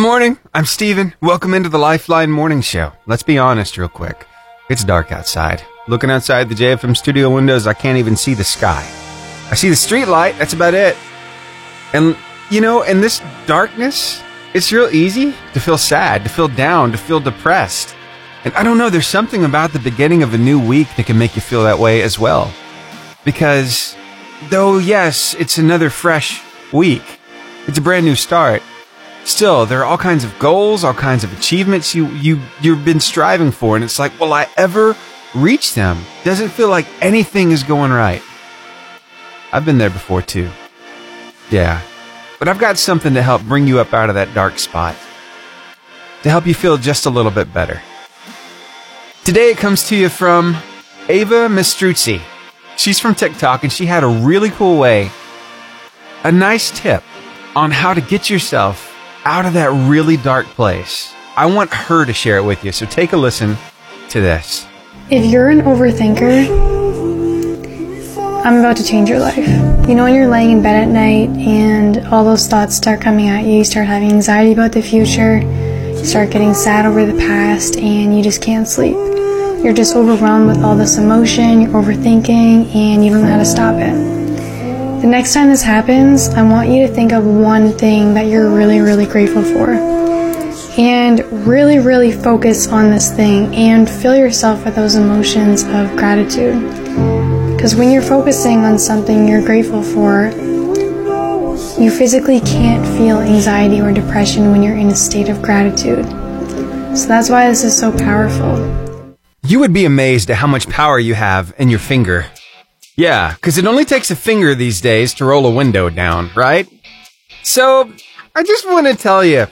Good morning, I'm Steven. Welcome into the Lifeline Morning Show. Let's be honest real quick. It's dark outside. Looking outside the JFM studio windows, I can't even see the sky. I see the street light, that's about it. And, you know, in this darkness, it's real easy to feel sad, to feel down, to feel depressed. And I don't know, there's something about the beginning of a new week that can make you feel that way as well. Because, though, yes, it's another fresh week, it's a brand new start. Still, there are all kinds of goals, all kinds of achievements you, you, you've been striving for. And it's like, will I ever reach them? Doesn't feel like anything is going right. I've been there before too. Yeah. But I've got something to help bring you up out of that dark spot. To help you feel just a little bit better. Today it comes to you from Ava Mistruzzi. She's from TikTok and she had a really cool way, a nice tip on how to get yourself out of that really dark place. I want her to share it with you. So take a listen to this. If you're an overthinker, I'm about to change your life. You know, when you're laying in bed at night and all those thoughts start coming at you, you start having anxiety about the future, you start getting sad over the past, and you just can't sleep. You're just overwhelmed with all this emotion, you're overthinking, and you don't know how to stop it. The next time this happens, I want you to think of one thing that you're really, really grateful for. And really, really focus on this thing and fill yourself with those emotions of gratitude. Because when you're focusing on something you're grateful for, you physically can't feel anxiety or depression when you're in a state of gratitude. So that's why this is so powerful. You would be amazed at how much power you have in your finger. Yeah, because it only takes a finger these days to roll a window down, right? So, I just want to tell you,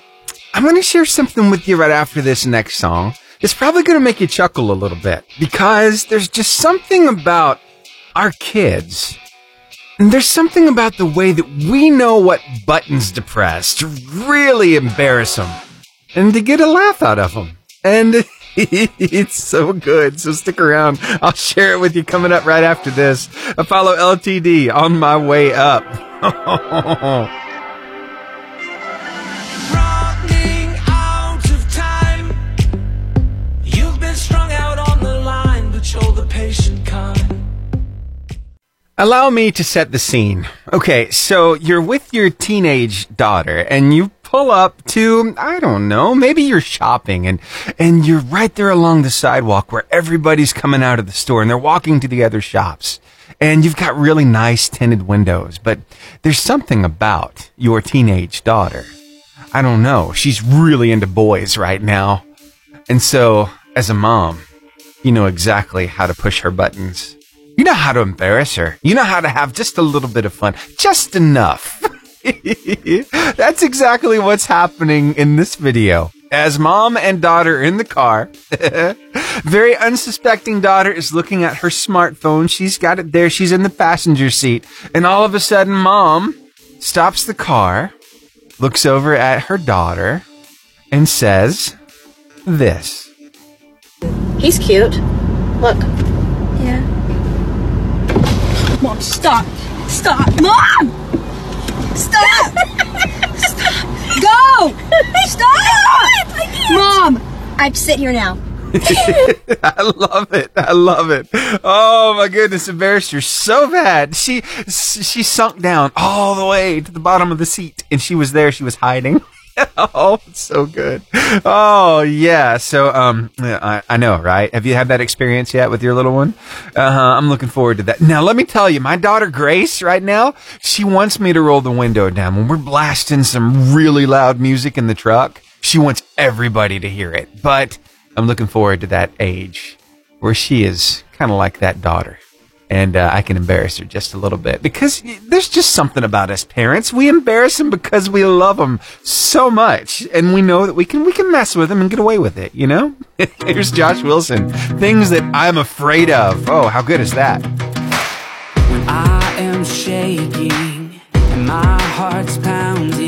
I'm going to share something with you right after this next song. It's probably going to make you chuckle a little bit because there's just something about our kids. And there's something about the way that we know what buttons to press to really embarrass them and to get a laugh out of them. And it's so good. So stick around. I'll share it with you coming up right after this. I follow LTD on my way up. Running out of time. You've been strung out on the line, but you're the patient kind. Allow me to set the scene. Okay, so you're with your teenage daughter and you pull up to, I don't know, maybe you're shopping and, and you're right there along the sidewalk where everybody's coming out of the store and they're walking to the other shops. And you've got really nice tinted windows, but there's something about your teenage daughter. I don't know. She's really into boys right now. And so, as a mom, you know exactly how to push her buttons. You know how to embarrass her. You know how to have just a little bit of fun. Just enough. That's exactly what's happening in this video. As mom and daughter are in the car, very unsuspecting daughter is looking at her smartphone. She's got it there. She's in the passenger seat. And all of a sudden, mom stops the car, looks over at her daughter, and says this. He's cute. Look. Yeah. Mom, stop. Stop. Mom! Stop! stop. Go! Stop! Mom! I sit here now. I love it. I love it. Oh my goodness, embarrassed her so bad. She she sunk down all the way to the bottom of the seat, and she was there. She was hiding. oh, it's so good. Oh yeah. So um, I, I know, right? Have you had that experience yet with your little one? Uh huh. I'm looking forward to that. Now, let me tell you, my daughter Grace, right now, she wants me to roll the window down when we're blasting some really loud music in the truck. She wants everybody to hear it, but I'm looking forward to that age where she is kind of like that daughter. And uh, I can embarrass her just a little bit because there's just something about us parents. We embarrass them because we love them so much, and we know that we can we can mess with them and get away with it. You know. Here's Josh Wilson. Things that I'm afraid of. Oh, how good is that? When I am shaking and my heart's pounding.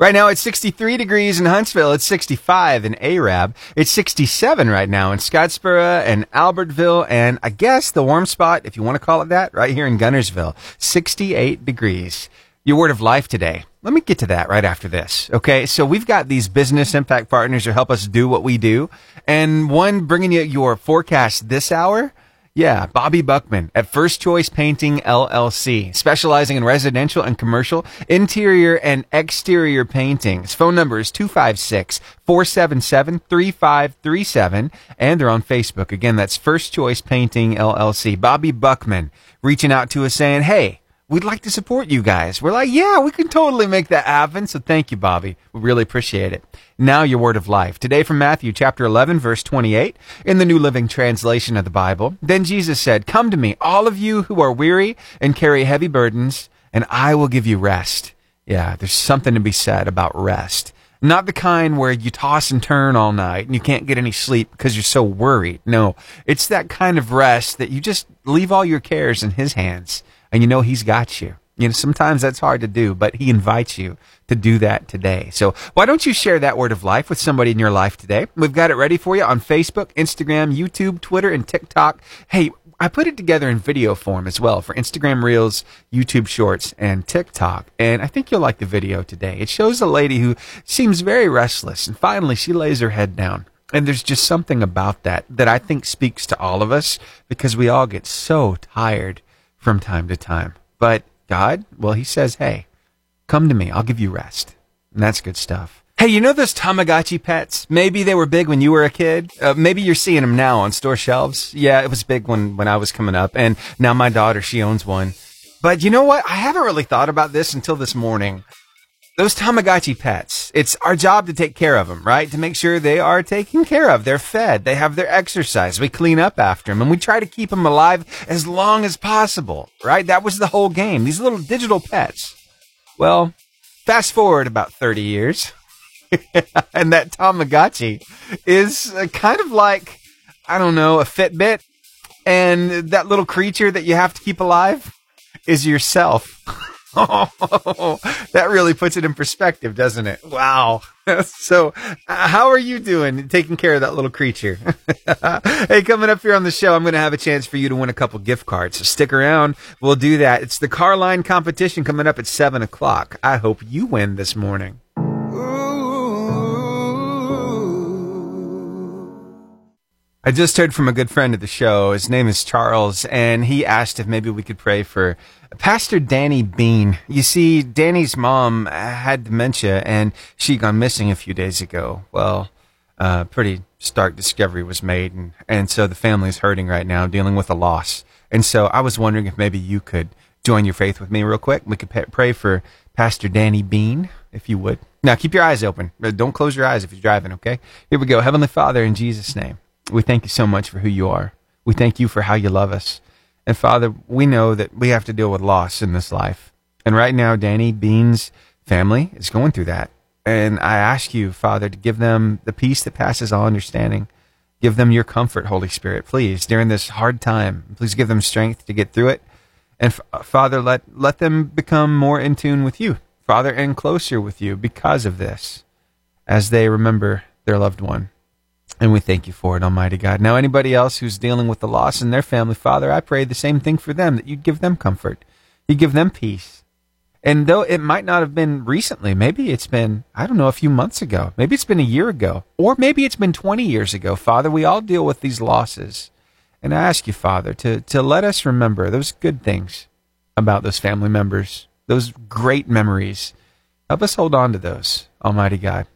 Right now it's 63 degrees in Huntsville. It's 65 in Arab. It's 67 right now in Scottsboro and Albertville. And I guess the warm spot, if you want to call it that, right here in Guntersville, 68 degrees. Your word of life today. Let me get to that right after this. Okay. So we've got these business impact partners who help us do what we do. And one bringing you your forecast this hour. Yeah, Bobby Buckman at First Choice Painting LLC, specializing in residential and commercial interior and exterior paintings. Phone number is 256 477 3537, and they're on Facebook. Again, that's First Choice Painting LLC. Bobby Buckman reaching out to us saying, Hey, we'd like to support you guys. We're like, yeah, we can totally make that happen. So thank you, Bobby. We really appreciate it. Now your word of life. Today from Matthew chapter 11, verse 28 in the New Living Translation of the Bible. Then Jesus said, come to me, all of you who are weary and carry heavy burdens, and I will give you rest. Yeah, there's something to be said about rest. Not the kind where you toss and turn all night and you can't get any sleep because you're so worried. No, it's that kind of rest that you just leave all your cares in his hands and you know he's got you. You know, sometimes that's hard to do, but he invites you to do that today. So why don't you share that word of life with somebody in your life today? We've got it ready for you on Facebook, Instagram, YouTube, Twitter, and TikTok. Hey, I put it together in video form as well for Instagram Reels, YouTube Shorts, and TikTok. And I think you'll like the video today. It shows a lady who seems very restless, and finally she lays her head down. And there's just something about that that I think speaks to all of us because we all get so tired from time to time. But God, well, He says, hey, come to me. I'll give you rest. And that's good stuff. Hey, you know those Tamagotchi pets? Maybe they were big when you were a kid. Uh, maybe you're seeing them now on store shelves. Yeah, it was big when, when I was coming up. And now my daughter, she owns one. But you know what? I haven't really thought about this until this morning. Those Tamagotchi pets, it's our job to take care of them, right? To make sure they are taken care of. They're fed. They have their exercise. We clean up after them and we try to keep them alive as long as possible, right? That was the whole game. These little digital pets. Well, fast forward about 30 years and that Tamagotchi is uh, kind of like, I don't know, a Fitbit. And that little creature that you have to keep alive is yourself. That really puts it in perspective, doesn't it? Wow. so, uh, how are you doing taking care of that little creature? hey, coming up here on the show, I'm going to have a chance for you to win a couple gift cards. So stick around. We'll do that. It's the car line competition coming up at 7 o'clock. I hope you win this morning. I just heard from a good friend of the show. His name is Charles, and he asked if maybe we could pray for Pastor Danny Bean. You see, Danny's mom had dementia, and she gone missing a few days ago. Well, uh, pretty stark discovery was made, and, and so the family is hurting right now, dealing with a loss. And so I was wondering if maybe you could join your faith with me real quick. We could pray for Pastor Danny Bean, if you would. Now, keep your eyes open. Don't close your eyes if you're driving, okay? Here we go. Heavenly Father, in Jesus' name. We thank you so much for who you are. We thank you for how you love us. And Father, we know that we have to deal with loss in this life. And right now, Danny Bean's family is going through that. And I ask you, Father, to give them the peace that passes all understanding. Give them your comfort, Holy Spirit, please, during this hard time. Please give them strength to get through it. And uh, Father, let, let them become more in tune with you, Father, and closer with you because of this as they remember their loved one. And we thank you for it, Almighty God. Now, anybody else who's dealing with the loss in their family, Father, I pray the same thing for them, that you'd give them comfort. you'd give them peace. And though it might not have been recently, maybe it's been, I don't know, a few months ago. Maybe it's been a year ago. Or maybe it's been 20 years ago. Father, we all deal with these losses. And I ask you, Father, to, to let us remember those good things about those family members, those great memories. Help us hold on to those, Almighty God,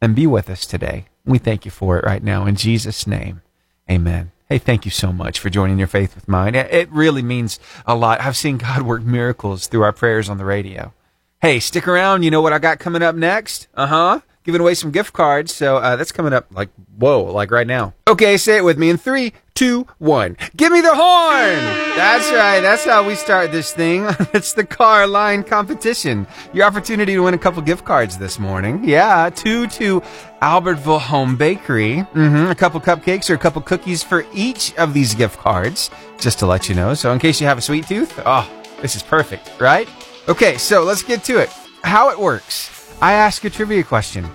and be with us today. We thank you for it right now. In Jesus' name, amen. Hey, thank you so much for joining your faith with mine. It really means a lot. I've seen God work miracles through our prayers on the radio. Hey, stick around. You know what I got coming up next? Uh huh giving away some gift cards. So uh, that's coming up like, whoa, like right now. Okay, say it with me in three, two, one. Give me the horn! That's right. That's how we start this thing. it's the car line competition. Your opportunity to win a couple gift cards this morning. Yeah, two to Albertville Home Bakery. Mm-hmm, a couple cupcakes or a couple cookies for each of these gift cards, just to let you know. So in case you have a sweet tooth, oh, this is perfect, right? Okay, so let's get to it. How it works. I ask a trivia question.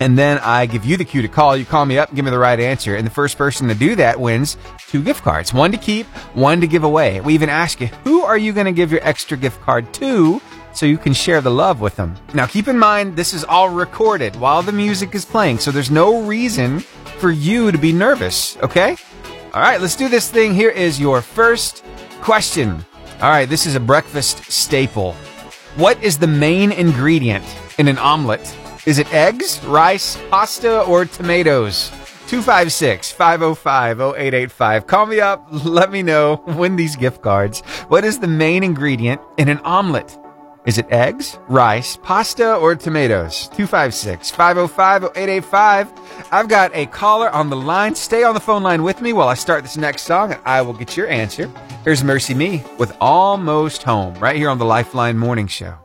And then I give you the cue to call. You call me up and give me the right answer. And the first person to do that wins two gift cards one to keep, one to give away. We even ask you, who are you going to give your extra gift card to so you can share the love with them. Now, keep in mind, this is all recorded while the music is playing, so there's no reason for you to be nervous, okay? All right, let's do this thing. Here is your first question. All right, this is a breakfast staple. What is the main ingredient in an omelet? Is it eggs, rice, pasta, or tomatoes? 256 505 0885. Call me up. Let me know. Win these gift cards. What is the main ingredient in an omelet? Is it eggs, rice, pasta, or tomatoes? 256 505 0885. I've got a caller on the line. Stay on the phone line with me while I start this next song, and I will get your answer. Here's MercyMe with Almost Home, right here on the Lifeline Morning Show.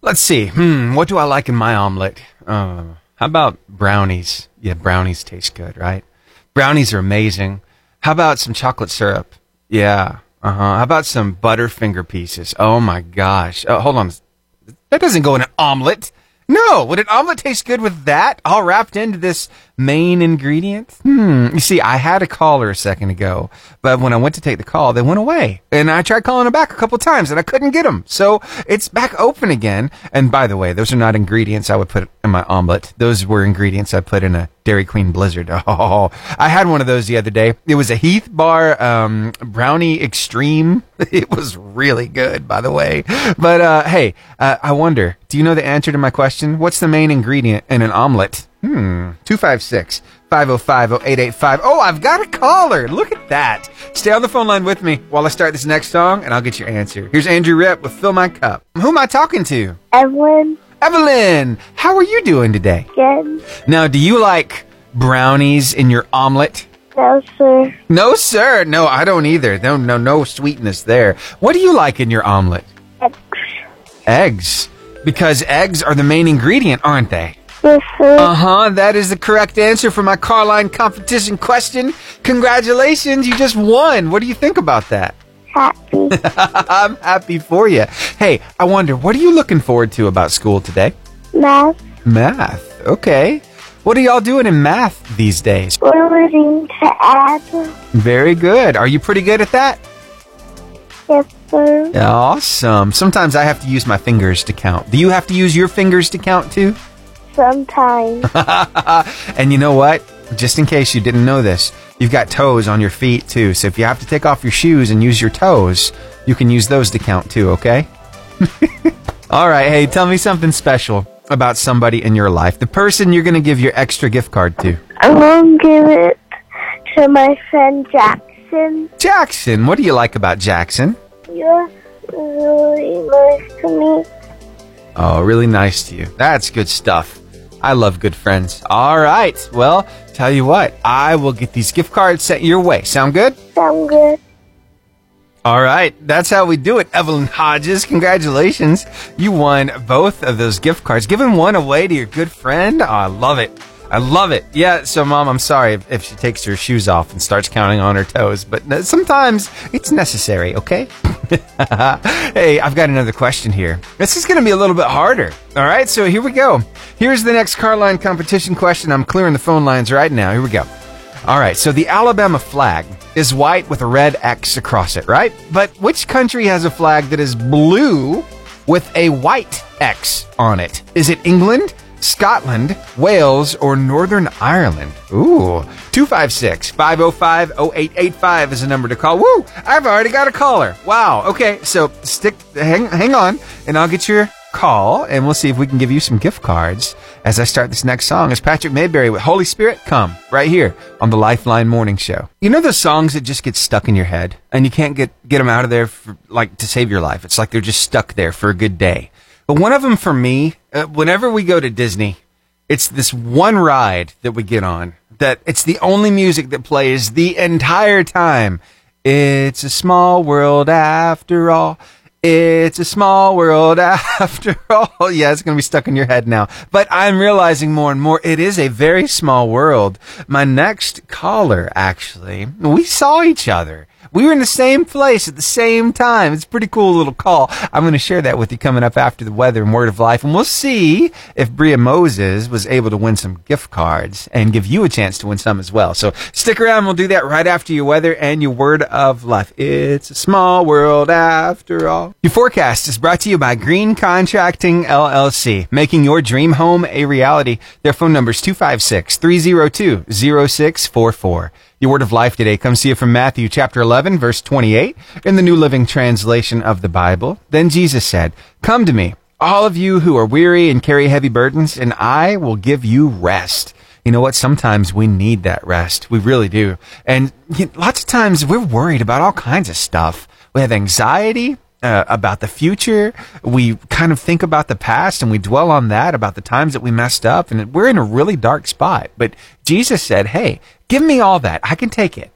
Let's see. Hmm, what do I like in my omelet? Uh, how about brownies? Yeah, brownies taste good, right? Brownies are amazing. How about some chocolate syrup? Yeah. Uh huh. How about some Butterfinger pieces? Oh my gosh. Oh, hold on. That doesn't go in an omelet. No. Would an omelet taste good with that all wrapped into this main ingredient? Hmm. You see, I had a caller a second ago, but when I went to take the call, they went away. And I tried calling them back a couple times and I couldn't get them. So it's back open again. And by the way, those are not ingredients I would put in my omelet. Those were ingredients I put in a Dairy Queen Blizzard. Oh, I had one of those the other day. It was a Heath Bar um, Brownie Extreme. It was really good, by the way. But uh, hey, uh, I wonder, do you know the answer to my question? What's the main ingredient in an omelet? Hmm, 256 505 0885. Oh, I've got a caller. Look at that. Stay on the phone line with me while I start this next song, and I'll get your answer. Here's Andrew Ripp with Fill My Cup. Who am I talking to? Evelyn, Evelyn, how are you doing today? good. Now, do you like brownies in your omelet? No, sir. No, sir. No, I don't either. No, no, no sweetness there. What do you like in your omelet? X. Eggs. Because eggs are the main ingredient, aren't they? Sir. Uh huh. That is the correct answer for my Carline competition question. Congratulations, you just won. What do you think about that? Happy. I'm happy for you. Hey, I wonder, what are you looking forward to about school today? Math. Math. Okay. What are y'all doing in math these days? We're learning to add. Very good. Are you pretty good at that? Yes, sir. Awesome. Sometimes I have to use my fingers to count. Do you have to use your fingers to count too? Sometimes. And you know what? Just in case you didn't know this, you've got toes on your feet too. So if you have to take off your shoes and use your toes, you can use those to count too, okay? All right, hey, tell me something special about somebody in your life. The person you're going to give your extra gift card to. I'm going to give it to my friend Jackson. Jackson, what do you like about Jackson? You're really nice to me. Oh, really nice to you. That's good stuff. I love good friends. All right. Well, tell you what, I will get these gift cards sent your way. Sound good? Sound good. All right. That's how we do it, Evelyn Hodges. Congratulations. You won both of those gift cards. Giving one away to your good friend. Oh, I love it. I love it. Yeah, so mom, I'm sorry if, she takes her shoes off and starts counting on her toes, but sometimes it's necessary, okay? hey, I've got another question here. This is going to be a little bit harder. All right, so here we go. Here's the next Carline competition question. I'm clearing the phone lines right now. Here we go. All right, so the Alabama flag is white with a red X across it, right? But which country has a flag that is blue with a white X on it? Is it England, Scotland, Wales, or Northern Ireland? Ooh, 256 505 0885 is the number to call. Woo! I've already got a caller. Wow. Okay, so stick, hang, hang on, and I'll get your call, and we'll see if we can give you some gift cards as I start this next song. It's Patrick Mayberry with Holy Spirit Come right here on the Lifeline Morning Show. You know those songs that just get stuck in your head and you can't get get them out of there for, like to save your life. It's like they're just stuck there for a good day. But one of them for me, uh, whenever we go to Disney, it's this one ride that we get on that it's the only music that plays the entire time. It's a small world after all. It's a small world after all. Yeah, it's going to be stuck in your head now. But I'm realizing more and more it is a very small world. My next caller, actually, we saw each other We were in the same place at the same time. It's a pretty cool little call. I'm going to share that with you coming up after the weather and word of life. And we'll see if Bria Moses was able to win some gift cards and give you a chance to win some as well. So stick around. We'll do that right after your weather and your word of life. It's a small world after all. Your forecast is brought to you by Green Contracting LLC, making your dream home a reality. Their phone number is 256 302 0644. Your word of life today comes to you from Matthew chapter 11, verse 28, in the New Living Translation of the Bible. Then Jesus said, Come to me, all of you who are weary and carry heavy burdens, and I will give you rest. You know what? Sometimes we need that rest. We really do. And lots of times we're worried about all kinds of stuff. We have anxiety uh, about the future. We kind of think about the past and we dwell on that about the times that we messed up and we're in a really dark spot. But Jesus said, Hey, give me all that. I can take it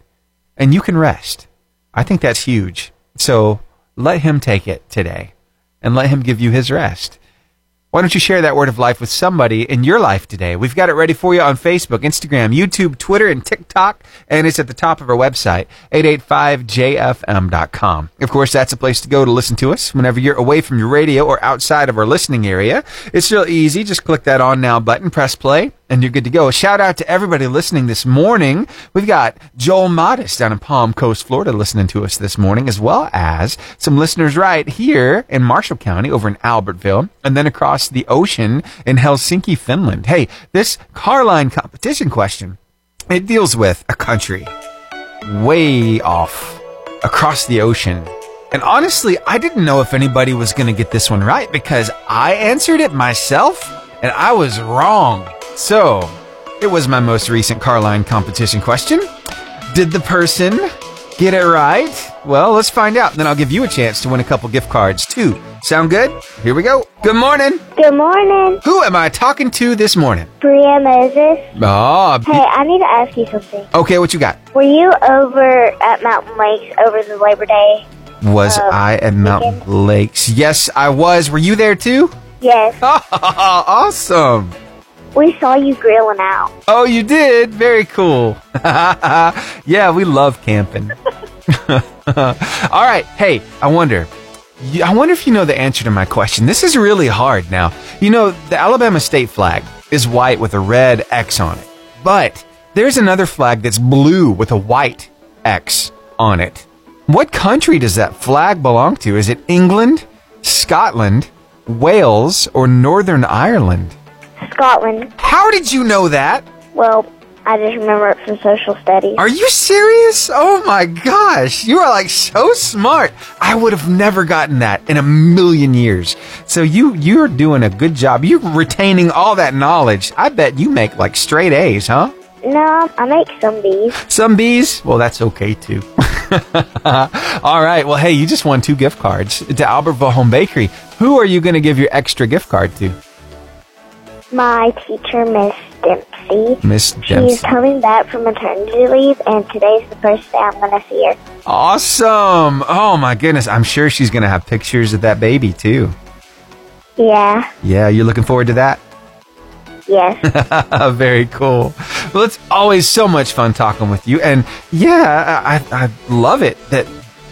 and you can rest. I think that's huge. So let him take it today and let him give you his rest. Why don't you share that word of life with somebody in your life today? We've got it ready for you on Facebook, Instagram, YouTube, Twitter, and TikTok, and it's at the top of our website, 885jfm.com. Of course, that's a place to go to listen to us whenever you're away from your radio or outside of our listening area. It's real easy. Just click that on now button, press play, and you're good to go. A shout out to everybody listening this morning. We've got Joel Modest down in Palm Coast, Florida, listening to us this morning, as well as some listeners right here in Marshall County over in Albertville, and then across the ocean in Helsinki, Finland. Hey, this car line competition question, it deals with a country way off across the ocean. And honestly, I didn't know if anybody was going to get this one right because I answered it myself and I was wrong. So, it was my most recent car line competition question. Did the person get it right? Well, let's find out. Then I'll give you a chance to win a couple gift cards too. Sound good? Here we go. Good morning. Good morning, Who am I talking to this morning? Bria Moses. Oh, Hey, I need to ask you something. okay, what you got? Were you over at Mountain Lakes over the Labor Day? Was Uh, I at Mountain Lakes? Yes, I was. Were you there too? Yes. awesome. We saw you grilling out. Oh, you did? Very cool. yeah, we love camping. All right. Hey, I wonder. I wonder if you know the answer to my question. This is really hard now. You know, the Alabama state flag is white with a red X on it. But there's another flag that's blue with a white X on it. What country does that flag belong to? Is it England, Scotland, Wales, or Northern Ireland? Scotland. How did you know that? Well, I just remember it from social studies. Are you serious? Oh my gosh, you are like so smart. I would have never gotten that in a million years. So you you're doing a good job. You're retaining all that knowledge. I bet you make like straight A's, huh? No, I make some B's. Some B's? Well, that's okay too. all right. Well, hey, you just won two gift cards to Albertville Home Bakery. Who are you going to give your extra gift card to? My teacher, Miss Dempsey. Miss Dempsey. She's coming back from maternity leave, and today's the first day I'm going to see her. Awesome. Oh my goodness. I'm sure she's going to have pictures of that baby too. Yeah, Yeah, you're looking forward to that? yes. Very cool. Well, it's always so much fun talking with you. And yeah, I, I love it that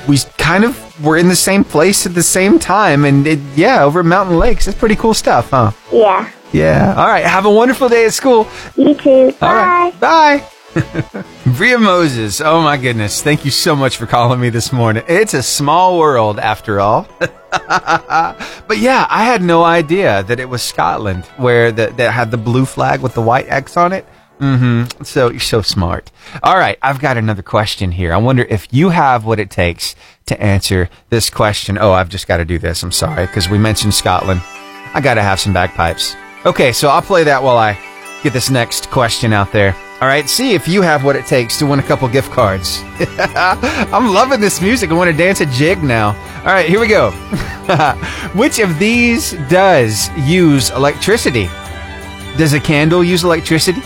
we kind of were in the same place at the same time. And it, yeah, over at Mountain Lakes. It's pretty cool stuff, huh? yeah. Yeah. All right. Have a wonderful day at school. You too. All Bye. right. Bye. Bria Moses. Oh my goodness. Thank you so much for calling me this morning. It's a small world after all. but yeah, I had no idea that it was Scotland where the, that had the blue flag with the white X on it. Mm-hmm. So you're so smart. All right, I've got another question here. I wonder if you have what it takes to answer this question. Oh, I've just got to do this. I'm sorry because we mentioned Scotland. I got to have some bagpipes. Okay, so I'll play that while I get this next question out there. All right, see if you have what it takes to win a couple gift cards. I'm loving this music. I want to dance a jig now. All right, here we go. Which of these does use electricity? Does a candle use electricity?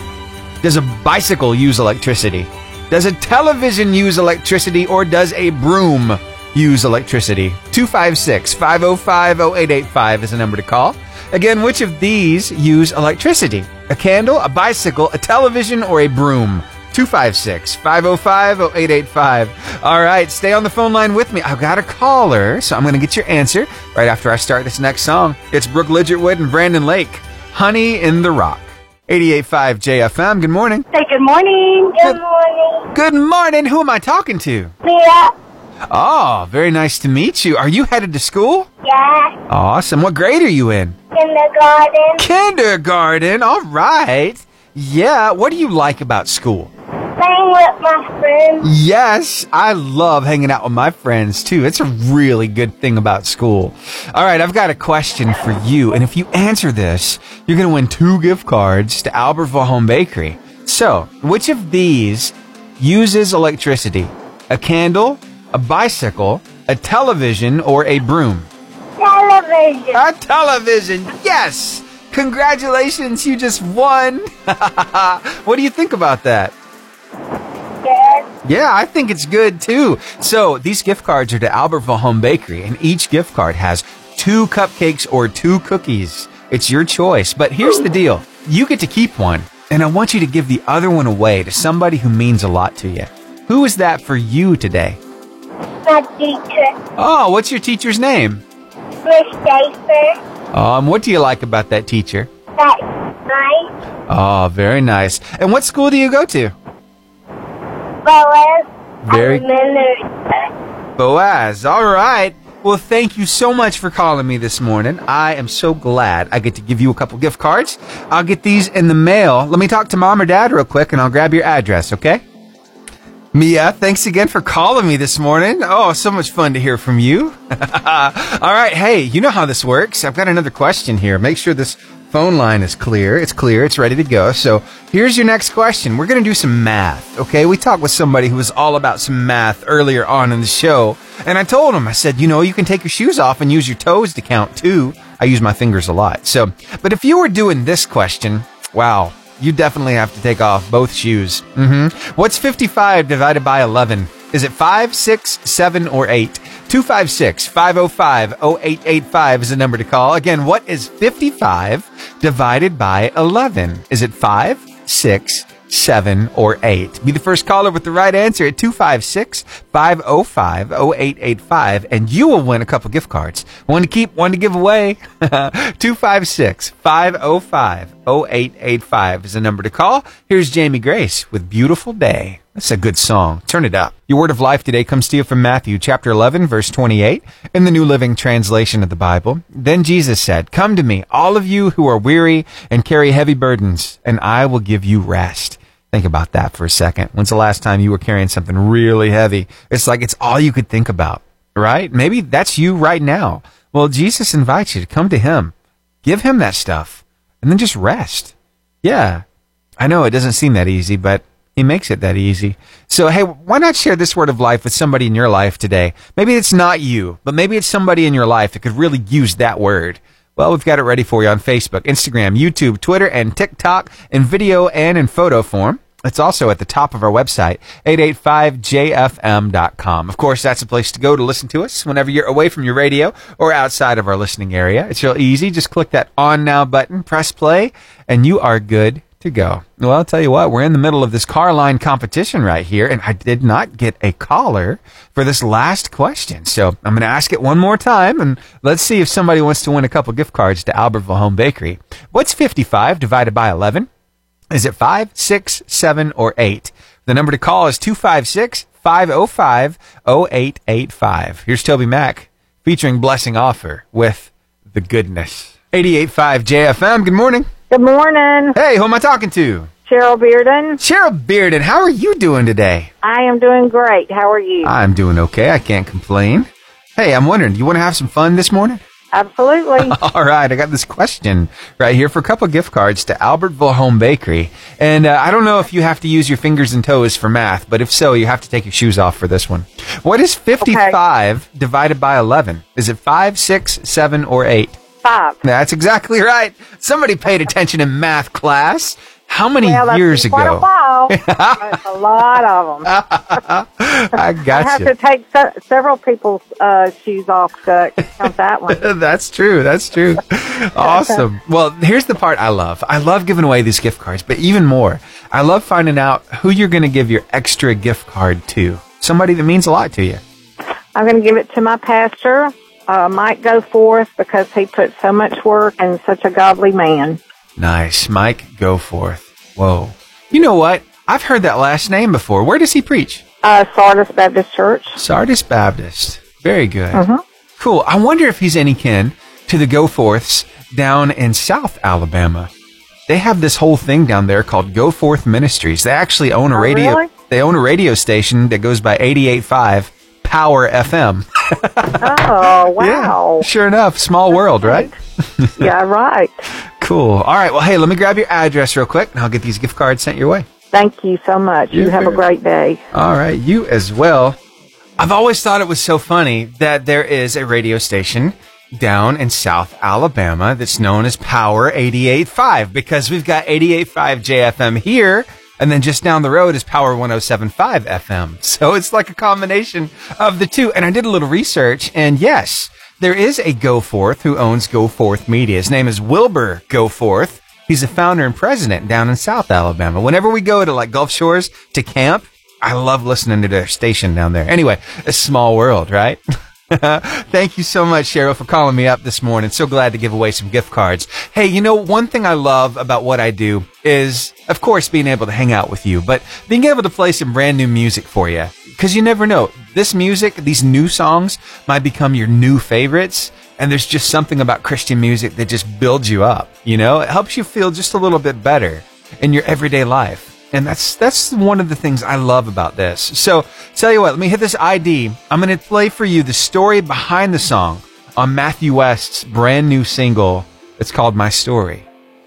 Does a bicycle use electricity? Does a television use electricity or does a broom use electricity? 256 505 0885 is the number to call. Again, which of these use electricity? A candle, a bicycle, a television, or a broom? 256 505 0885. All right, stay on the phone line with me. I've got a caller, so I'm going to get your answer right after I start this next song. It's Brooke Ligertwood and Brandon Lake. Honey in the Rock. 88.5 JFM. Good morning. Say good morning. Good morning. Good morning. Who am I talking to? Mia. Oh, very nice to meet you. Are you headed to school? Yeah. Awesome. What grade are you in? Kindergarten. Kindergarten. All right. Yeah. What do you like about school? Playing with my friends. Yes, I love hanging out with my friends too. It's a really good thing about school. All right, I've got a question for you. And if you answer this, you're going to win two gift cards to Albertville Home Bakery. So, which of these uses electricity? A candle, a bicycle, a television, or a broom? Television. A television. Yes. Congratulations, you just won. what do you think about that? Yes. Yeah, I think it's good too. So these gift cards are to Albertville Home Bakery, and each gift card has two cupcakes or two cookies. It's your choice. But here's the deal you get to keep one, and I want you to give the other one away to somebody who means a lot to you. Who is that for you today? My teacher. Oh, what's your teacher's name? Miss Schaefer. Um, what do you like about that teacher? That's nice. Oh, very nice. And what school do you go to? Boaz. Very- Boaz. All right. Well, thank you so much for calling me this morning. I am so glad I get to give you a couple gift cards. I'll get these in the mail. Let me talk to mom or dad real quick and I'll grab your address, okay? Mia, thanks again for calling me this morning. Oh, so much fun to hear from you. All right. Hey, you know how this works. I've got another question here. Make sure this phone line is clear. It's clear. It's ready to go. So here's your next question. We're going to do some math. Okay. We talked with somebody who was all about some math earlier on in the show. And I told him, I said, you know, you can take your shoes off and use your toes to count too. I use my fingers a lot. So, but if you were doing this question, wow, you definitely have to take off both shoes. hmm What's 55 divided by 11? Is it 5, 6, 7, or 8? 256 505 0885 is the number to call. Again, what is 55 divided by 11? Is it 5, 6, 7, or 8? Be the first caller with the right answer at 256 505 0885, and you will win a couple gift cards. One to keep, one to give away. 256 505 0885 is the number to call. Here's Jamie Grace with Beautiful Day. That's a good song. Turn it up. Your word of life today comes to you from Matthew chapter 11 verse 28 in the New Living Translation of the Bible. Then Jesus said, Come to me, all of you who are weary and carry heavy burdens, and I will give you rest. Think about that for a second. When's the last time you were carrying something really heavy? It's like it's all you could think about, right? Maybe that's you right now. Well, Jesus invites you to come to Him. Give Him that stuff and then just rest. Yeah. I know it doesn't seem that easy, but he makes it that easy. So, hey, why not share this word of life with somebody in your life today? Maybe it's not you, but maybe it's somebody in your life that could really use that word. Well, we've got it ready for you on Facebook, Instagram, YouTube, Twitter, and TikTok in video and in photo form. It's also at the top of our website, 885jfm.com. Of course, that's a place to go to listen to us whenever you're away from your radio or outside of our listening area. It's real easy. Just click that on now button, press play, and you are good to go. Well, I'll tell you what, we're in the middle of this car line competition right here, and I did not get a caller for this last question. So I'm going to ask it one more time, and let's see if somebody wants to win a couple gift cards to Albertville Home Bakery. What's 55 divided by 11? Is it five, six, seven, or 8? The number to call is 256 505 0885. Here's TobyMac featuring Blessing Offor with The Goodness. 88.5 JFM, good morning. Good morning, Hey, who am I talking to? Cheryl Bearden. Cheryl Bearden, how are you doing today? I am doing great. How are you? I'm doing okay. I can't complain. Hey, I'm wondering, do you want to have some fun this morning? Absolutely. All right, I got this question right here for a couple gift cards to Albertville Home Bakery. And uh, I don't know if you have to use your fingers and toes for math, but if so, you have to take your shoes off for this one. What is 55 divided by 11? Is it 5, 6, 7, or 8? Five. That's exactly right. Somebody paid attention in math class. How many Well, years ago? a while. That's a lot of them. I got you. I have to take se- several people's uh, shoes off to count that one. That's true. That's true. Awesome. Well, here's the part I love. I love giving away these gift cards, but even more, I love finding out who you're going to give your extra gift card to. Somebody that means a lot to you. I'm going to give it to my pastor, uh, Mike Goforth, because he put so much work and such a godly man. Nice. Mike, go forth. Whoa. You know what? I've heard that last name before. Where does he preach? Uh, Sardis Baptist Church. Sardis Baptist. Very good. Cool. I wonder if he's any kin to the Goforths down in South Alabama. They have this whole thing down there called Goforth Ministries. They actually own a Oh, radio. really? They own a radio station that goes by 88.5 Power FM. Oh, wow. Yeah. Sure enough, small world, right? yeah, right. Cool. All right. Well, hey, let me grab your address real quick, and I'll get these gift cards sent your way. Thank you so much. You You're have a great day. All right, you as well. I've always thought it was so funny that there is a radio station down in South Alabama that's known as Power 88.5 because we've got 88.5 JFM here and then just down the road is Power 107.5 FM. So it's like a combination of the two. And I did a little research and yes, there is a Goforth who owns Goforth Media. His name is Wilbur Goforth. He's the founder and president down in South Alabama. Whenever we go to like Gulf Shores to camp, I love listening to their station down there. Anyway, a small world, right? Thank you so much, Cheryl, for calling me up this morning. So glad to give away some gift cards. Hey, you know, one thing I love about what I do is, of course, being able to hang out with you, but being able to play some brand new music for you. Cause you never know. This music, these new songs might become your new favorites. And there's just something about Christian music that just builds you up. You know, it helps you feel just a little bit better in your everyday life. And that's that's one of the things I love about this. So tell you what, let me hit this ID. I'm going to play for you the story behind the song on Matthew West's brand new single. It's called My Story,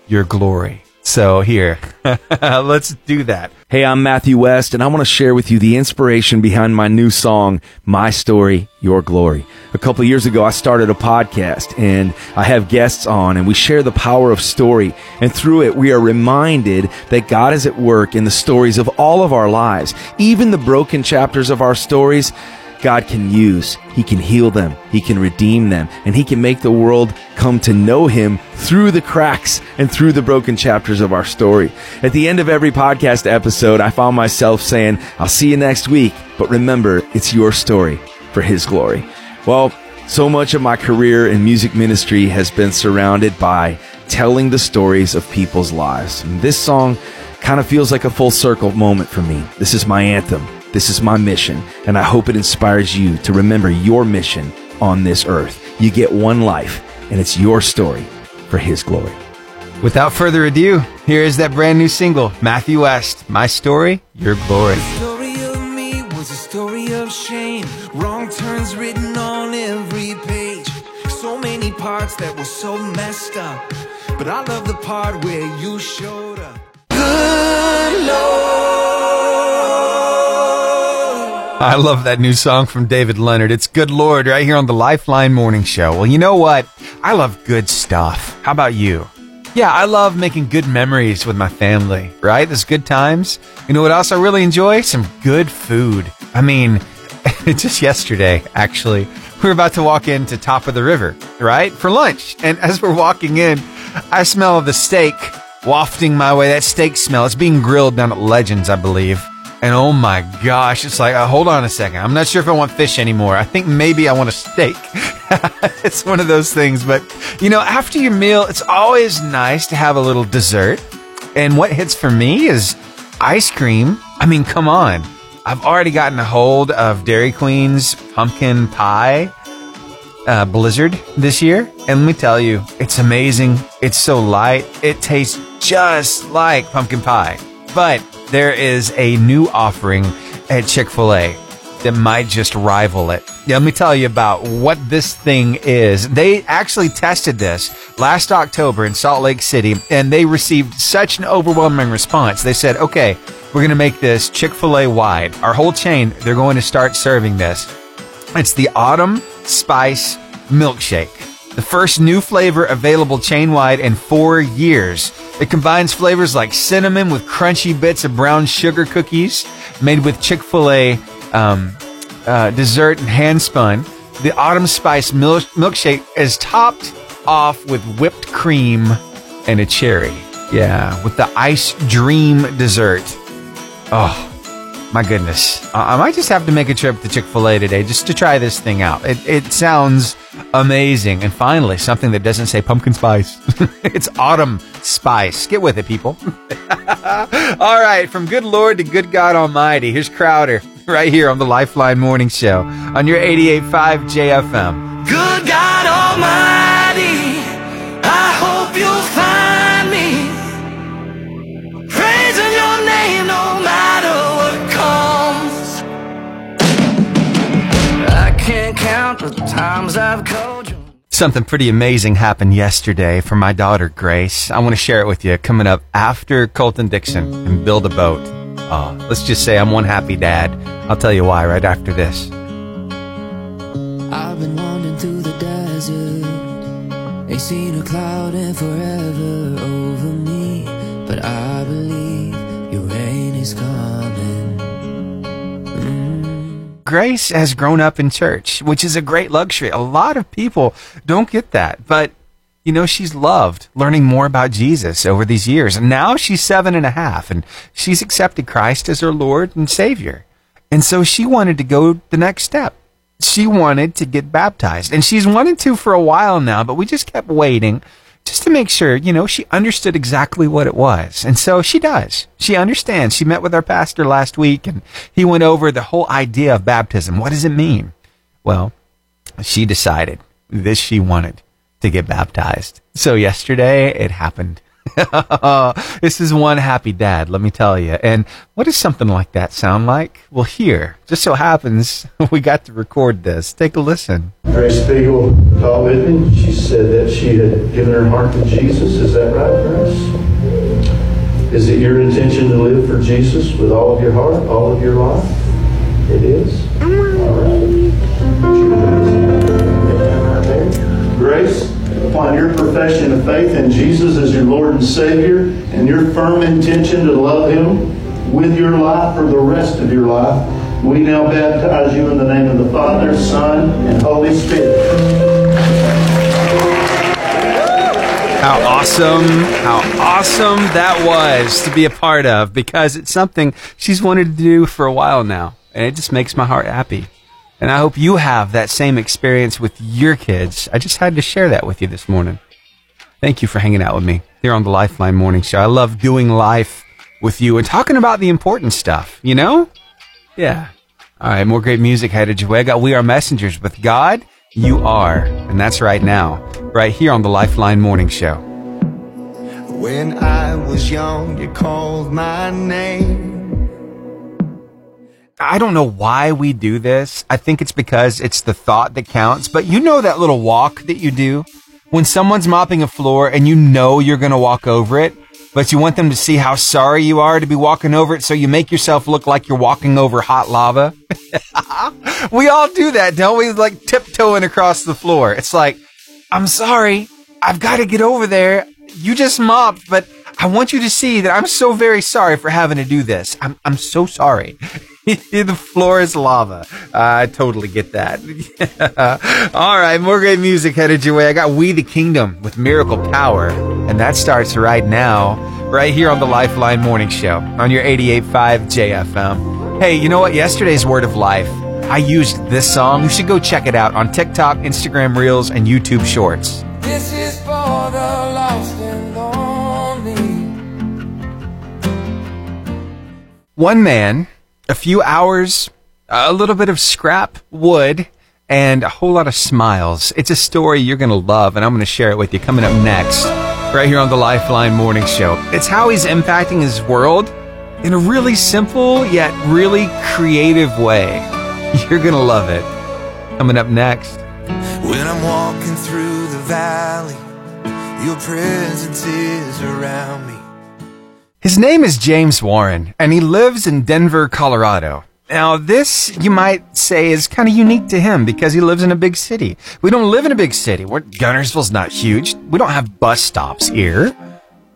Your Glory. So here, let's do that. Hey, I'm Matthew West, and I want to share with you the inspiration behind my new song, My Story, Your Glory. A couple years ago, I started a podcast, and I have guests on, and we share the power of story. And through it, we are reminded that God is at work in the stories of all of our lives, even the broken chapters of our stories. God can use. He can heal them. He can redeem them. And He can make the world come to know Him through the cracks and through the broken chapters of our story. At the end of every podcast episode, I found myself saying, I'll see you next week. But remember, it's your story for His glory. Well, so much of my career in music ministry has been surrounded by telling the stories of people's lives. And this song kind of feels like a full circle moment for me. This is my anthem. This is my mission, and I hope it inspires you to remember your mission on this earth. You get one life, and it's your story for His glory. Without further ado, here is that brand new single, Matthew West, My Story, Your Glory. story of me was a story of shame. Wrong turns written on every page. So many parts that were so messed up. But I love the part where you showed up. Good Lord. I love that new song from David Leonard. It's Good Lord right here on the Lifeline Morning Show. Well, you know what? I love good stuff. How about you? Yeah, I love making good memories with my family, right? There's good times. You know what else I really enjoy? Some good food. I mean, just yesterday, actually, we were about to walk into Top of the River, right? For lunch. And as we're walking in, I smell the steak wafting my way. That steak smell. It's being grilled down at Legends, I believe. And oh my gosh, it's like, uh, hold on a second. I'm not sure if I want fish anymore. I think maybe I want a steak. it's one of those things. But, you know, after your meal, it's always nice to have a little dessert. And what hits for me is ice cream. I mean, come on. I've already gotten a hold of Dairy Queen's pumpkin pie uh, blizzard this year. And let me tell you, it's amazing. It's so light. It tastes just like pumpkin pie. But there is a new offering at Chick fil A that might just rival it. Let me tell you about what this thing is. They actually tested this last October in Salt Lake City and they received such an overwhelming response. They said, okay, we're going to make this Chick fil A wide. Our whole chain, they're going to start serving this. It's the Autumn Spice Milkshake. The first new flavor available chain wide in four years. It combines flavors like cinnamon with crunchy bits of brown sugar cookies made with Chick fil A um, uh, dessert and hand spun. The autumn spice milk- milkshake is topped off with whipped cream and a cherry. Yeah, with the ice dream dessert. Oh, my goodness. I I might just have to make a trip to Chick fil A today just to try this thing out. It, it sounds amazing. And finally, something that doesn't say pumpkin spice. it's autumn spice. Get with it, people. All right, from good Lord to good God Almighty, here's Crowder right here on the Lifeline Morning Show on your 88.5 JFM. Good God Something pretty amazing happened yesterday for my daughter Grace. I want to share it with you coming up after Colton Dixon and Build a Boat. Uh, let's just say I'm one happy dad. I'll tell you why right after this. I've been wandering through the desert. Ain't seen a cloud in forever over Grace has grown up in church, which is a great luxury. A lot of people don't get that, but you know, she's loved learning more about Jesus over these years. And now she's seven and a half and she's accepted Christ as her Lord and Savior. And so she wanted to go the next step. She wanted to get baptized and she's wanted to for a while now, but we just kept waiting just to make sure, you know, she understood exactly what it was. And so she does. She understands. She met with our pastor last week and he went over the whole idea of baptism. What does it mean? Well, she decided this she wanted to get baptized. So yesterday it happened. this is one happy dad, let me tell you. And what does something like that sound like? Well, here, just so happens we got to record this. Take a listen. Grace Spiegel taught with me. She said that she had given her heart to Jesus. Is that right, Grace? Is it your intention to live for Jesus with all of your heart, all of your life? It is? All right. Grace, upon your profession of faith in Jesus as your Lord and Savior and your firm intention to love Him with your life for the rest of your life, we now baptize you in the name of the Father, Son, and Holy Spirit. How awesome, how awesome that was to be a part of because it's something she's wanted to do for a while now. And it just makes my heart happy. And I hope you have that same experience with your kids. I just had to share that with you this morning. Thank you for hanging out with me here on the Lifeline Morning Show. I love doing life with you and talking about the important stuff, you know? Yeah. All right, more great music headed your way. Got We Are Messengers with God, You Are. And that's right now, right here on the Lifeline Morning Show. When I was young, you called my name. I don't know why we do this. I think it's because it's the thought that counts. But you know that little walk that you do when someone's mopping a floor and you know you're going to walk over it, but you want them to see how sorry you are to be walking over it. So you make yourself look like you're walking over hot lava. we all do that, don't we? Like tiptoeing across the floor. It's like, I'm sorry. I've got to get over there. You just mopped, but I want you to see that I'm so very sorry for having to do this. I'm, I'm so sorry. the floor is lava. I totally get that. All right, more great music headed your way. I got We the Kingdom with Miracle Power, and that starts right now, right here on the Lifeline Morning Show on your 88.5 JFM. Hey, you know what? Yesterday's Word of Life, I used this song. You should go check it out on TikTok, Instagram Reels, and YouTube Shorts. This is for the lost and lonely. One man, a few hours, a little bit of scrap wood, and a whole lot of smiles. It's a story you're going to love, and I'm going to share it with you coming up next, right here on the Lifeline Morning Show. It's how he's impacting his world in a really simple yet really creative way. You're going to love it. Coming up next. When I'm walking through the valley, your presence is around me. His name is James Warren, and he lives in Denver, Colorado. Now, this, you might say, is kind of unique to him because he lives in a big city. We don't live in a big city. We're, Guntersville's not huge. We don't have bus stops here.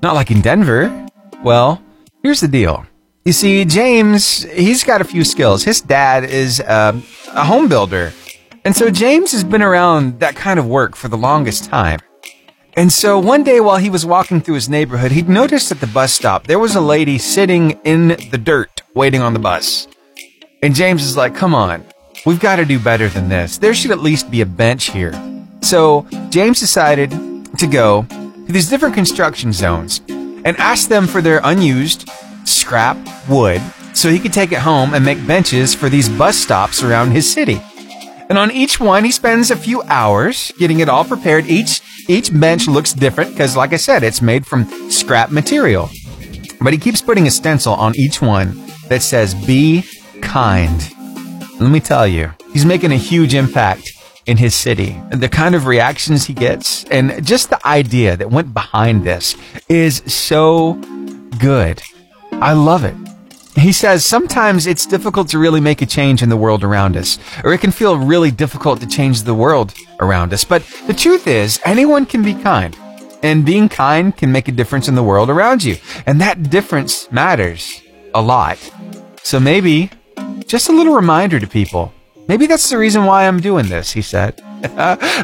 Not like in Denver. Well, here's the deal. You see, James, he's got a few skills. His dad is uh, a home builder. And so James has been around that kind of work for the longest time. And so one day while he was walking through his neighborhood, he'd noticed at the bus stop there was a lady sitting in the dirt waiting on the bus. And James is like, come on, we've got to do better than this. There should at least be a bench here. So James decided to go to these different construction zones and ask them for their unused scrap wood so he could take it home and make benches for these bus stops around his city. And on each one, he spends a few hours getting it all prepared. Each each bench looks different because, like I said, it's made from scrap material. But he keeps putting a stencil on each one that says, Be kind. Let me tell you, he's making a huge impact in his city. The kind of reactions he gets and just the idea that went behind this is so good. I love it. He says sometimes it's difficult to really make a change in the world around us, or it can feel really difficult to change the world around us. But the truth is, anyone can be kind, and being kind can make a difference in the world around you. And that difference matters a lot. So maybe just a little reminder to people. Maybe that's the reason why I'm doing this, he said.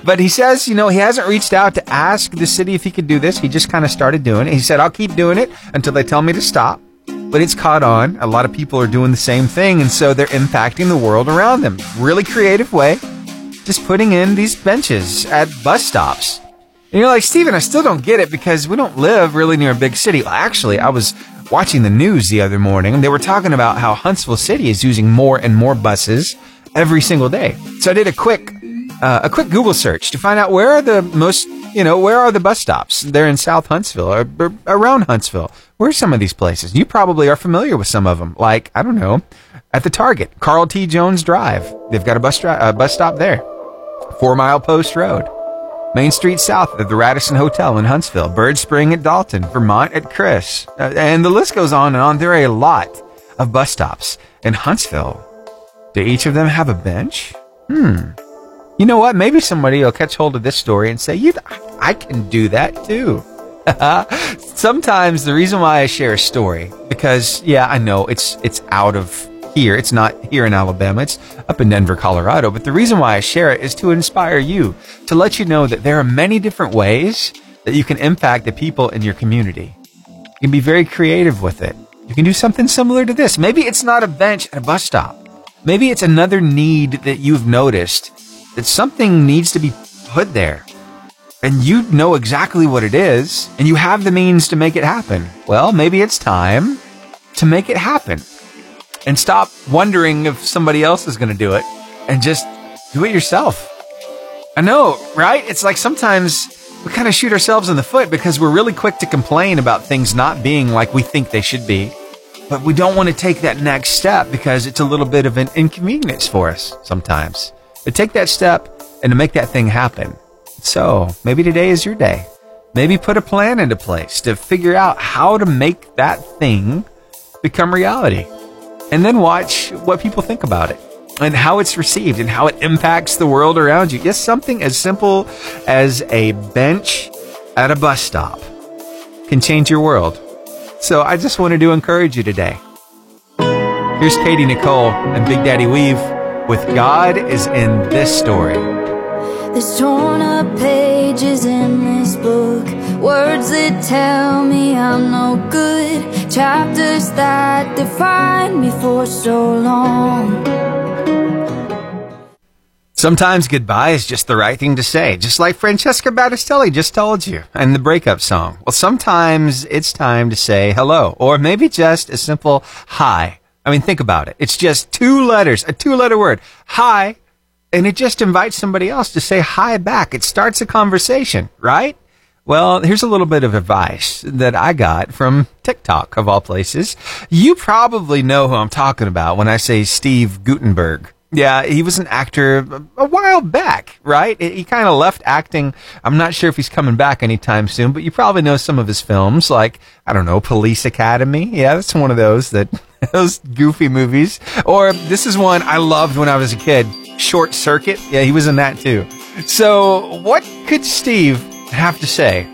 but he says, you know, he hasn't reached out to ask the city if he could do this. He just kind of started doing it. He said, I'll keep doing it until they tell me to stop but it's caught on. A lot of people are doing the same thing, and so they're impacting the world around them. Really creative way, just putting in these benches at bus stops. And you're like, Steven, I still don't get it because we don't live really near a big city. Well, actually, I was watching the news the other morning, and they were talking about how Huntsville City is using more and more buses every single day. So I did a quick, uh, a quick Google search to find out where are the most you know, where are the bus stops? They're in South Huntsville or, or around Huntsville. Where are some of these places? You probably are familiar with some of them. Like, I don't know, at the Target, Carl T. Jones Drive. They've got a bus, dri- a bus stop there. Four Mile Post Road. Main Street South at the Radisson Hotel in Huntsville. Bird Spring at Dalton. Vermont at Chris. Uh, and the list goes on and on. There are a lot of bus stops in Huntsville. Do each of them have a bench? Hmm. You know what? Maybe somebody will catch hold of this story and say, "You, I can do that too." Sometimes the reason why I share a story because yeah, I know it's it's out of here. It's not here in Alabama. It's up in Denver, Colorado. But the reason why I share it is to inspire you, to let you know that there are many different ways that you can impact the people in your community. You can be very creative with it. You can do something similar to this. Maybe it's not a bench at a bus stop. Maybe it's another need that you've noticed that something needs to be put there. And you know exactly what it is, and you have the means to make it happen. Well, maybe it's time to make it happen. And stop wondering if somebody else is going to do it and just do it yourself. I know, right? It's like sometimes we kind of shoot ourselves in the foot because we're really quick to complain about things not being like we think they should be. But we don't want to take that next step because it's a little bit of an inconvenience for us sometimes to take that step and to make that thing happen. So maybe today is your day. Maybe put a plan into place to figure out how to make that thing become reality. And then watch what people think about it and how it's received and how it impacts the world around you. Just something as simple as a bench at a bus stop can change your world. So I just wanted to encourage you today. Here's Katie Nicole and Big Daddy Weave with God is in this story. There's torn up pages in this book, words that tell me I'm no good, chapters that define me for so long. Sometimes goodbye is just the right thing to say, just like Francesca Battistelli just told you in the breakup song. Well, sometimes it's time to say hello, or maybe just a simple hi I mean, think about it. It's just two letters, a two letter word. Hi. And it just invites somebody else to say hi back. It starts a conversation, right? Well, here's a little bit of advice that I got from TikTok of all places. You probably know who I'm talking about when I say Steve Guttenberg. Yeah, he was an actor a while back, right? He kind of left acting. I'm not sure if he's coming back anytime soon, but you probably know some of his films, like, I don't know, Police Academy. Yeah, that's one of those that, those goofy movies. Or this is one I loved when I was a kid, Short Circuit. Yeah, he was in that too. So, what could Steve have to say?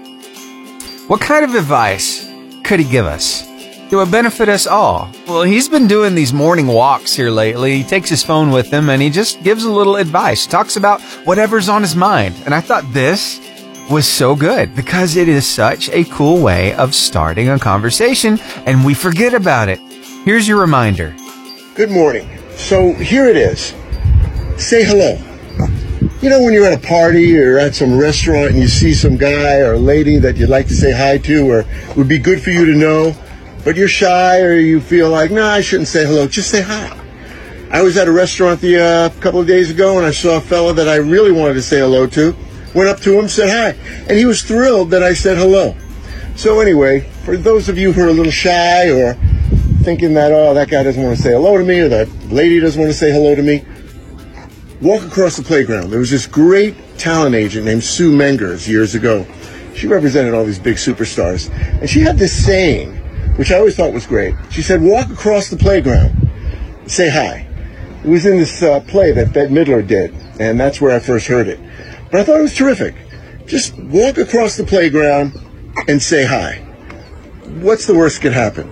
What kind of advice could he give us? That would benefit us all. Well, he's been doing these morning walks here lately. He takes his phone with him and he just gives a little advice, talks about whatever's on his mind. And I thought this was so good because it is such a cool way of starting a conversation and we forget about it. Here's your reminder. Good morning. So here it is. Say hello. You know, when you're at a party or at some restaurant and you see some guy or lady that you'd like to say hi to or would be good for you to know, but you're shy or you feel like, nah, I shouldn't say hello, just say hi. I was at a restaurant the uh, couple of days ago and I saw a fella that I really wanted to say hello to. Went up to him, said hi, and he was thrilled that I said hello. So anyway, for those of you who are a little shy or thinking that, oh, that guy doesn't want to say hello to me or that lady doesn't want to say hello to me, walk across the playground. There was this great talent agent named Sue Mengers years ago. She represented all these big superstars. And she had this saying, which I always thought was great. She said, walk across the playground, say hi. It was in this uh, play that Bette Midler did, and that's where I first heard it. But I thought it was terrific. Just walk across the playground and say hi. What's the worst that could happen?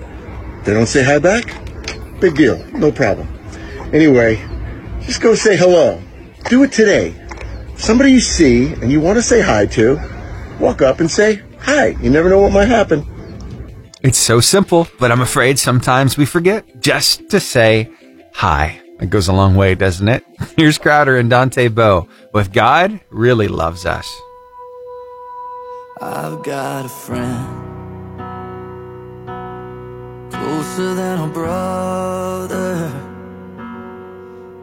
They don't say hi back? Big deal. No problem. Anyway, just go say hello. Do it today. Somebody you see and you want to say hi to, walk up and say hi. You never know what might happen. It's so simple, but I'm afraid sometimes we forget just to say hi. It goes a long way, doesn't it? Here's Crowder and Dante Bowe with God Really Loves Us. I've got a friend closer than a brother.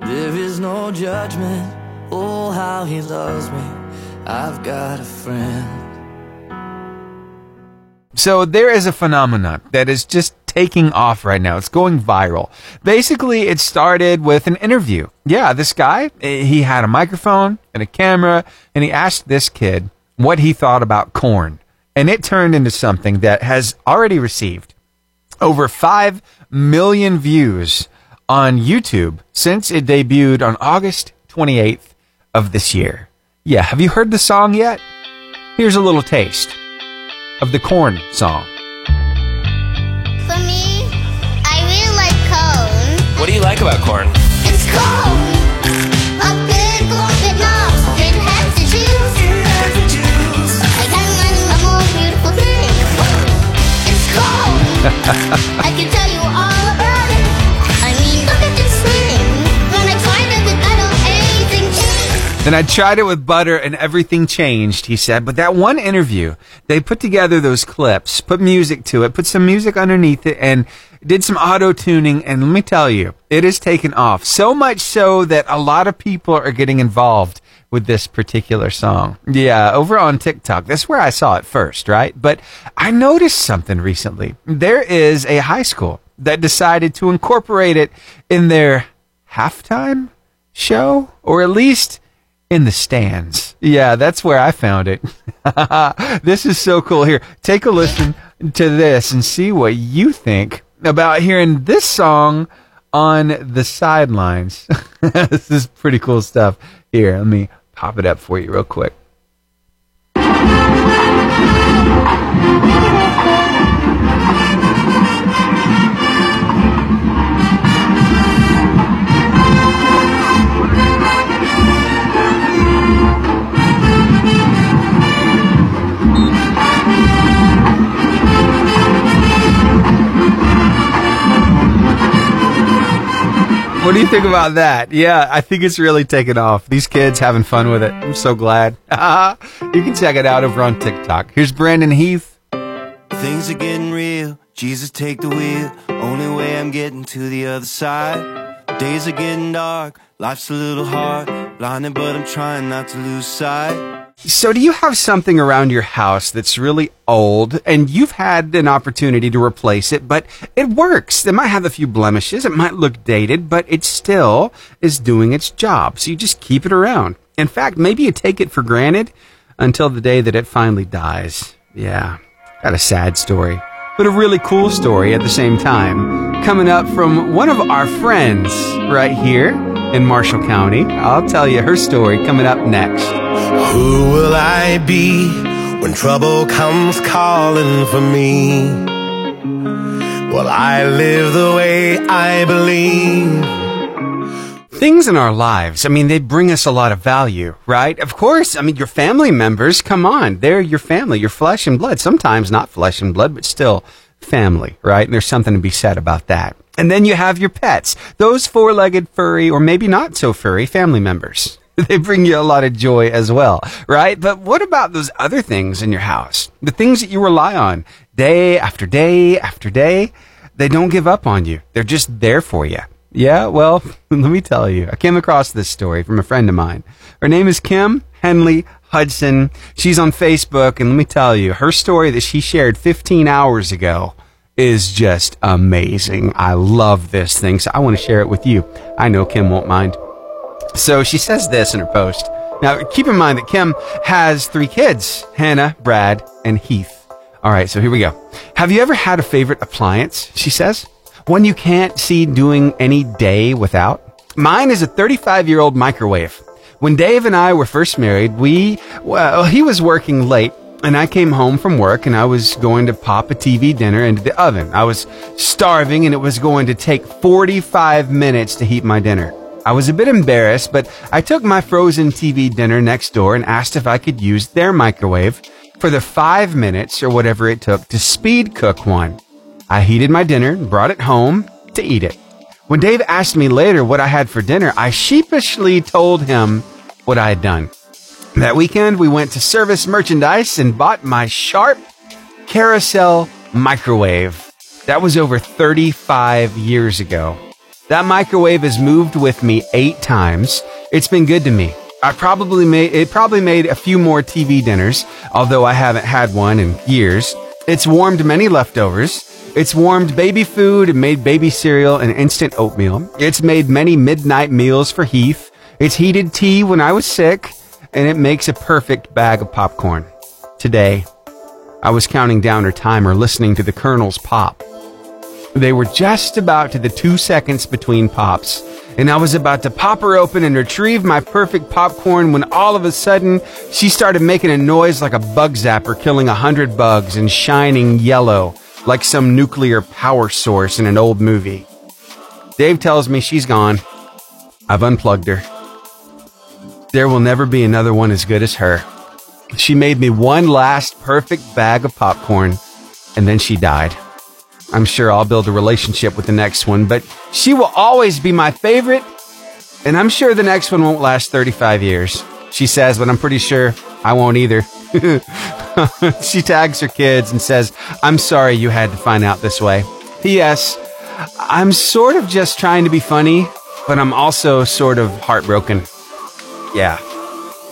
There is no judgment. Oh, how he loves me. I've got a friend. So there is a phenomenon that is just taking off right now. It's going viral. Basically, it started with an interview. Yeah, this guy, eh, he had a microphone and a camera, and he asked this kid what he thought about corn. And it turned into something that has already received over 5 million views on YouTube since it debuted on August 28th of this year. Yeah, have you heard the song yet? Here's a little taste of the corn song. For me, I really like cone. What do you like about corn? It's cone. A big open knobs and has the juice. I got one more beautiful thing. It's cone. Then I tried it with butter and everything changed, he said. But that one interview, they put together those clips, put music to it, put some music underneath it, and did some auto tuning. And let me tell you, it has taken off. So much so that a lot of people are getting involved with this particular song. Yeah, over on TikTok. That's where I saw it first, right? But I noticed something recently. There is a high school that decided to incorporate it in their halftime show, or at least in the stands. Yeah, that's where I found it. this is so cool. Here, take a listen to this and see what you think about hearing this song on the sidelines. this is pretty cool stuff. Here, let me pop it up for you real quick. What do you think about that? Yeah, I think it's really taken off. These kids having fun with it. I'm so glad. you can check it out over on TikTok. Here's Brandon Heath. Things are getting real. Jesus, take the wheel. Only way I'm getting to the other side. Days are getting dark. Life's a little hard. Blinded, but I'm trying not to lose sight. So, do you have something around your house that's really old and you've had an opportunity to replace it, but it works? It might have a few blemishes, it might look dated, but it still is doing its job. So, you just keep it around. In fact, maybe you take it for granted until the day that it finally dies. Yeah, got a sad story, but a really cool story at the same time. Coming up from one of our friends right here in Marshall County. I'll tell you her story coming up next. Who will I be when trouble comes calling for me? Well, I live the way I believe. Things in our lives, I mean, they bring us a lot of value, right? Of course, I mean, your family members, come on, they're your family, your flesh and blood. Sometimes not flesh and blood, but still family, right? And there's something to be said about that. And then you have your pets, those four legged, furry, or maybe not so furry family members. They bring you a lot of joy as well, right? But what about those other things in your house? The things that you rely on day after day after day? They don't give up on you. They're just there for you. Yeah, well, let me tell you. I came across this story from a friend of mine. Her name is Kim Henley Hudson. She's on Facebook, and let me tell you, her story that she shared 15 hours ago is just amazing. I love this thing, so I want to share it with you. I know Kim won't mind. So she says this in her post. Now, keep in mind that Kim has three kids Hannah, Brad, and Heath. All right, so here we go. Have you ever had a favorite appliance? She says. One you can't see doing any day without? Mine is a 35 year old microwave. When Dave and I were first married, we, well, he was working late and I came home from work and I was going to pop a TV dinner into the oven. I was starving and it was going to take 45 minutes to heat my dinner. I was a bit embarrassed, but I took my frozen TV dinner next door and asked if I could use their microwave for the five minutes or whatever it took to speed cook one. I heated my dinner and brought it home to eat it. When Dave asked me later what I had for dinner, I sheepishly told him what I had done. That weekend, we went to Service Merchandise and bought my Sharp Carousel microwave. That was over 35 years ago. That microwave has moved with me eight times. It's been good to me. I probably made, it probably made a few more TV dinners, although I haven't had one in years. It's warmed many leftovers. It's warmed baby food and made baby cereal and instant oatmeal. It's made many midnight meals for Heath. It's heated tea when I was sick, and it makes a perfect bag of popcorn. Today, I was counting down her timer listening to the kernels pop. They were just about to the two seconds between pops, and I was about to pop her open and retrieve my perfect popcorn when all of a sudden she started making a noise like a bug zapper killing a hundred bugs and shining yellow like some nuclear power source in an old movie. Dave tells me she's gone. I've unplugged her. There will never be another one as good as her. She made me one last perfect bag of popcorn, and then she died. I'm sure I'll build a relationship with the next one, but she will always be my favorite, and I'm sure the next one won't last 35 years. She says, but I'm pretty sure I won't either. she tags her kids and says, I'm sorry you had to find out this way. P.S. I'm sort of just trying to be funny, but I'm also sort of heartbroken. Yeah.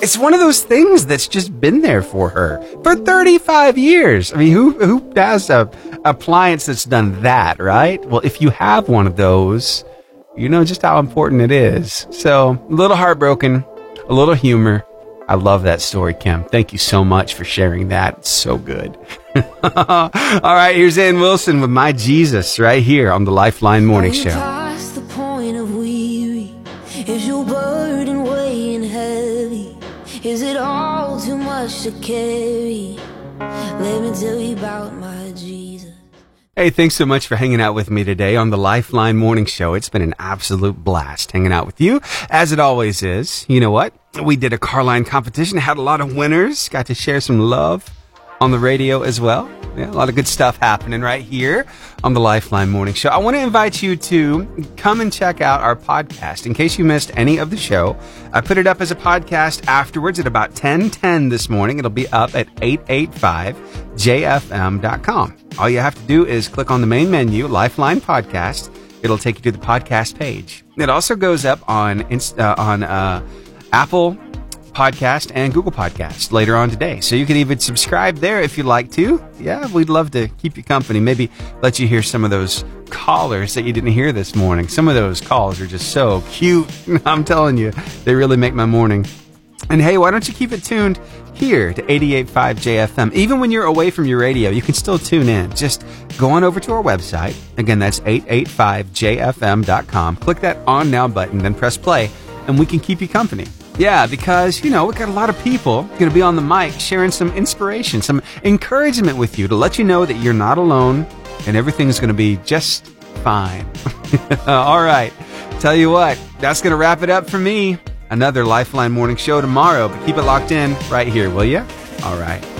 It's one of those things that's just been there for her for 35 years. I mean, who, who has a appliance that's done that, right? Well, if you have one of those, you know just how important it is. So, a little heartbroken, a little humor. I love that story, Kim. Thank you so much for sharing that. It's so good. All right, here's Anne Wilson with My Jesus right here on the Lifeline Morning Show. past the point of weary? Is your burden weighing heavy? Is it all too much to carry? Let me tell you about my Jesus. Hey, thanks so much for hanging out with me today on the Lifeline Morning Show. It's been an absolute blast hanging out with you, as it always is. You know what? We did a car line competition, had a lot of winners, got to share some love on the radio as well. Yeah, a lot of good stuff happening right here on the Lifeline Morning Show. I want to invite you to come and check out our podcast. In case you missed any of the show, I put it up as a podcast afterwards at about 10:10 this morning. It'll be up at 885jfm.com. All you have to do is click on the main menu, Lifeline Podcast. It'll take you to the podcast page. It also goes up on Inst- uh, on uh, Apple Podcast and Google Podcast later on today. So you can even subscribe there if you'd like to. Yeah, we'd love to keep you company. Maybe let you hear some of those callers that you didn't hear this morning. Some of those calls are just so cute. I'm telling you, they really make my morning. And hey, why don't you keep it tuned here to 88.5 JFM? Even when you're away from your radio, you can still tune in. Just go on over to our website. Again, that's 885jfm.com. Click that on now button, then press play, and we can keep you company. Yeah, because, you know, we've got a lot of people going to be on the mic sharing some inspiration, some encouragement with you to let you know that you're not alone and everything's going to be just fine. All right. Tell you what, that's going to wrap it up for me. Another Lifeline Morning Show tomorrow, but keep it locked in right here, will you? All right.